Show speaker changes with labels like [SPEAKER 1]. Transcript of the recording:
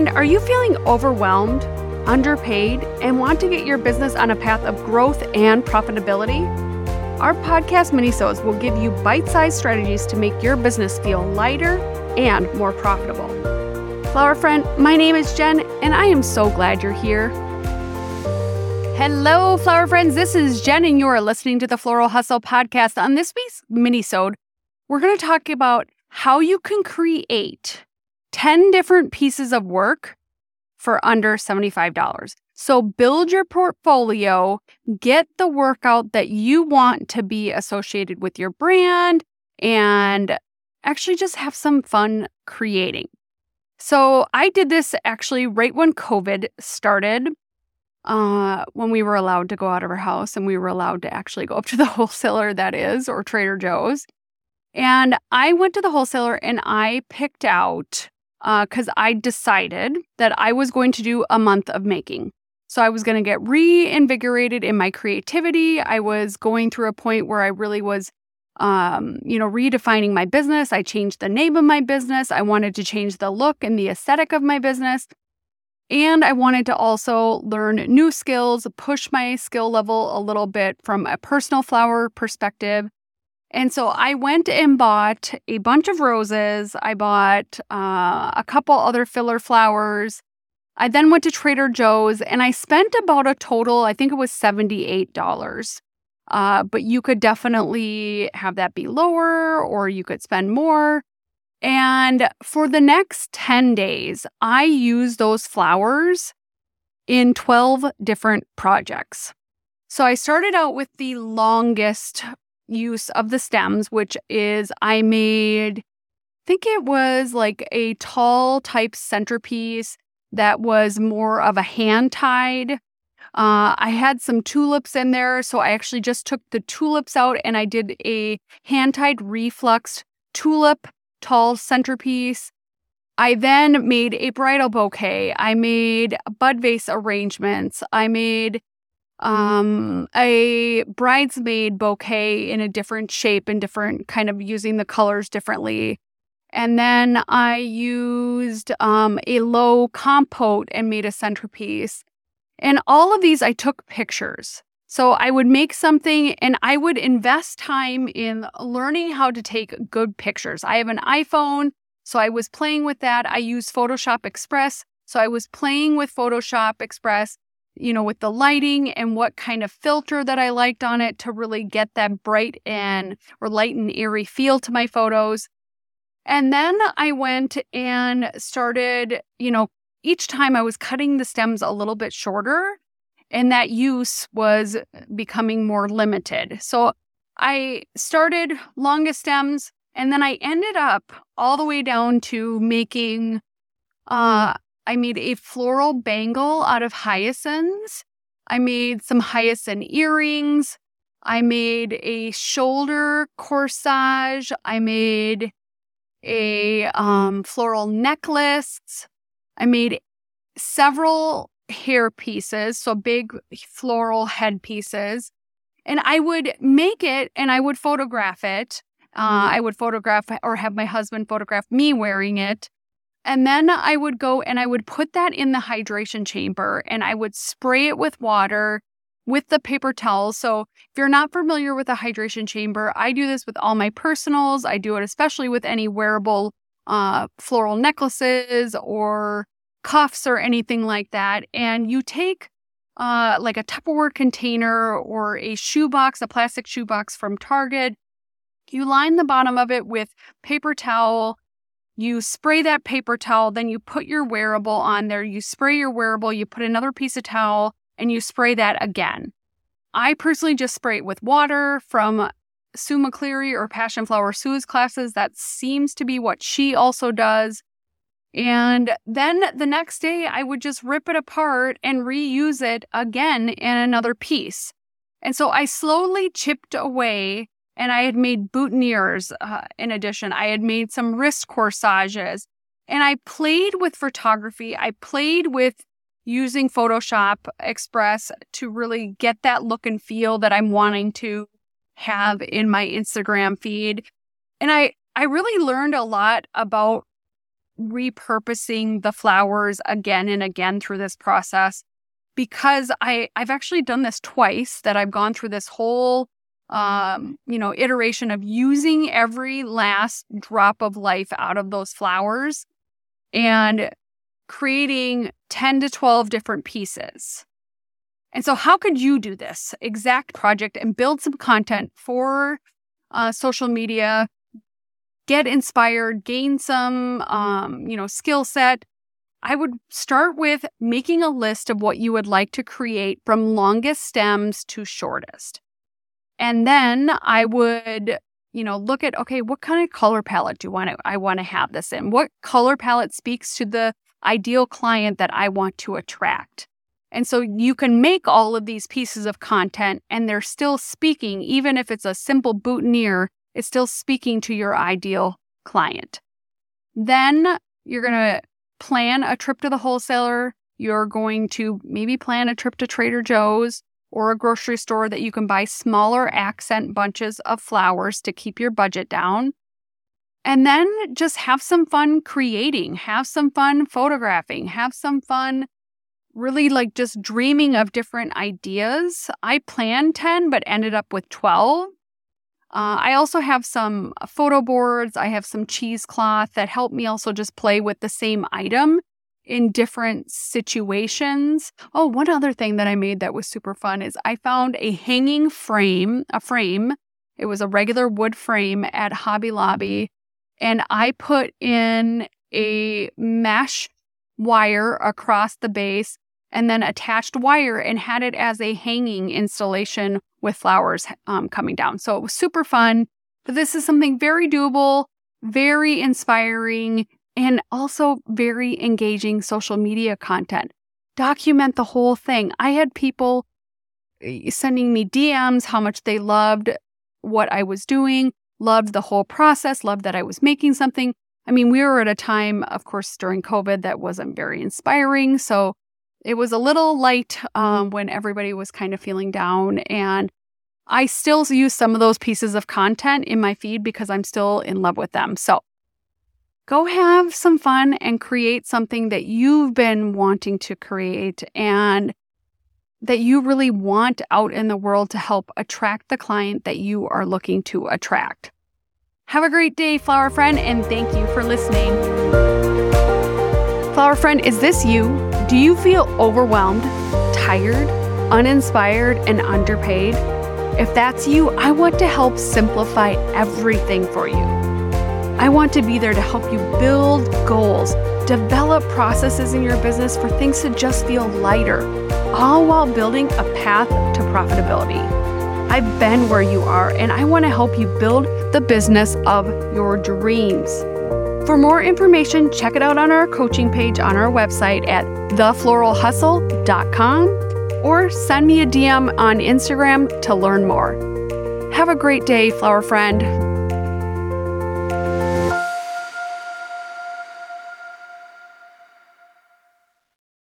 [SPEAKER 1] friend, are you feeling overwhelmed, underpaid, and want to get your business on a path of growth and profitability? Our podcast minisodes will give you bite-sized strategies to make your business feel lighter and more profitable. Flower friend, my name is Jen, and I am so glad you're here. Hello, flower friends. This is Jen, and you are listening to the Floral Hustle podcast. On this week's minisode, we're going to talk about how you can create 10 different pieces of work for under $75. So build your portfolio, get the workout that you want to be associated with your brand, and actually just have some fun creating. So I did this actually right when COVID started, uh, when we were allowed to go out of our house and we were allowed to actually go up to the wholesaler, that is, or Trader Joe's. And I went to the wholesaler and I picked out because uh, I decided that I was going to do a month of making. So I was going to get reinvigorated in my creativity. I was going through a point where I really was, um, you know, redefining my business. I changed the name of my business. I wanted to change the look and the aesthetic of my business. And I wanted to also learn new skills, push my skill level a little bit from a personal flower perspective. And so I went and bought a bunch of roses. I bought uh, a couple other filler flowers. I then went to Trader Joe's and I spent about a total, I think it was $78. Uh, but you could definitely have that be lower or you could spend more. And for the next 10 days, I used those flowers in 12 different projects. So I started out with the longest use of the stems, which is I made, I think it was like a tall type centerpiece that was more of a hand tied. Uh, I had some tulips in there, so I actually just took the tulips out and I did a hand tied reflexed tulip tall centerpiece. I then made a bridal bouquet. I made bud vase arrangements. I made um, a bridesmaid bouquet in a different shape and different kind of using the colors differently. And then I used um, a low compote and made a centerpiece. And all of these, I took pictures. So I would make something and I would invest time in learning how to take good pictures. I have an iPhone, so I was playing with that. I use Photoshop Express. So I was playing with Photoshop Express you know, with the lighting and what kind of filter that I liked on it to really get that bright and or light and airy feel to my photos. And then I went and started, you know, each time I was cutting the stems a little bit shorter and that use was becoming more limited. So I started longest stems and then I ended up all the way down to making uh I made a floral bangle out of hyacinths. I made some hyacinth earrings. I made a shoulder corsage. I made a um, floral necklace. I made several hair pieces, so big floral head pieces. And I would make it and I would photograph it. Uh. I would photograph or have my husband photograph me wearing it. And then I would go and I would put that in the hydration chamber and I would spray it with water with the paper towel. So, if you're not familiar with a hydration chamber, I do this with all my personals. I do it especially with any wearable uh, floral necklaces or cuffs or anything like that. And you take uh, like a Tupperware container or a shoebox, a plastic shoebox from Target. You line the bottom of it with paper towel you spray that paper towel, then you put your wearable on there. You spray your wearable, you put another piece of towel, and you spray that again. I personally just spray it with water from Sue McLeary or Passion Flower Sue's classes. That seems to be what she also does. And then the next day, I would just rip it apart and reuse it again in another piece. And so I slowly chipped away and I had made boutonnieres uh, in addition. I had made some wrist corsages. And I played with photography. I played with using Photoshop Express to really get that look and feel that I'm wanting to have in my Instagram feed. And I I really learned a lot about repurposing the flowers again and again through this process because I I've actually done this twice that I've gone through this whole um, you know, iteration of using every last drop of life out of those flowers and creating 10 to 12 different pieces. And so, how could you do this exact project and build some content for uh, social media? Get inspired, gain some, um, you know, skill set. I would start with making a list of what you would like to create from longest stems to shortest. And then I would, you know, look at okay, what kind of color palette do I want to I want to have this in? What color palette speaks to the ideal client that I want to attract? And so you can make all of these pieces of content and they're still speaking, even if it's a simple boutonniere, it's still speaking to your ideal client. Then you're going to plan a trip to the wholesaler. You're going to maybe plan a trip to Trader Joe's or a grocery store that you can buy smaller accent bunches of flowers to keep your budget down. And then just have some fun creating, have some fun photographing, have some fun really like just dreaming of different ideas. I planned 10, but ended up with 12. Uh, I also have some photo boards. I have some cheesecloth that help me also just play with the same item in different situations. Oh, one other thing that I made that was super fun is I found a hanging frame, a frame. It was a regular wood frame at Hobby Lobby. And I put in a mesh wire across the base and then attached wire and had it as a hanging installation with flowers um, coming down. So it was super fun. But this is something very doable, very inspiring, and also very engaging social media content. Document the whole thing. I had people eh, sending me DMs how much they loved what I was doing, loved the whole process, loved that I was making something. I mean, we were at a time, of course, during COVID that wasn't very inspiring. So it was a little light um, when everybody was kind of feeling down. And I still use some of those pieces of content in my feed because I'm still in love with them. So go have some fun and create something that you've been wanting to create and that you really want out in the world to help attract the client that you are looking to attract. Have a great day, Flower Friend, and thank you for listening. Flower Friend, is this you? Do you feel overwhelmed, tired, uninspired, and underpaid? If that's you, I want to help simplify everything for you. I want to be there to help you build goals, develop processes in your business for things to just feel lighter, all while building a path to profitability. I've been where you are, and I want to help you build the business of your dreams. For more information, check it out on our coaching page on our website at thefloralhustle.com or send me a DM on Instagram to learn more. Have a great day, flower friend.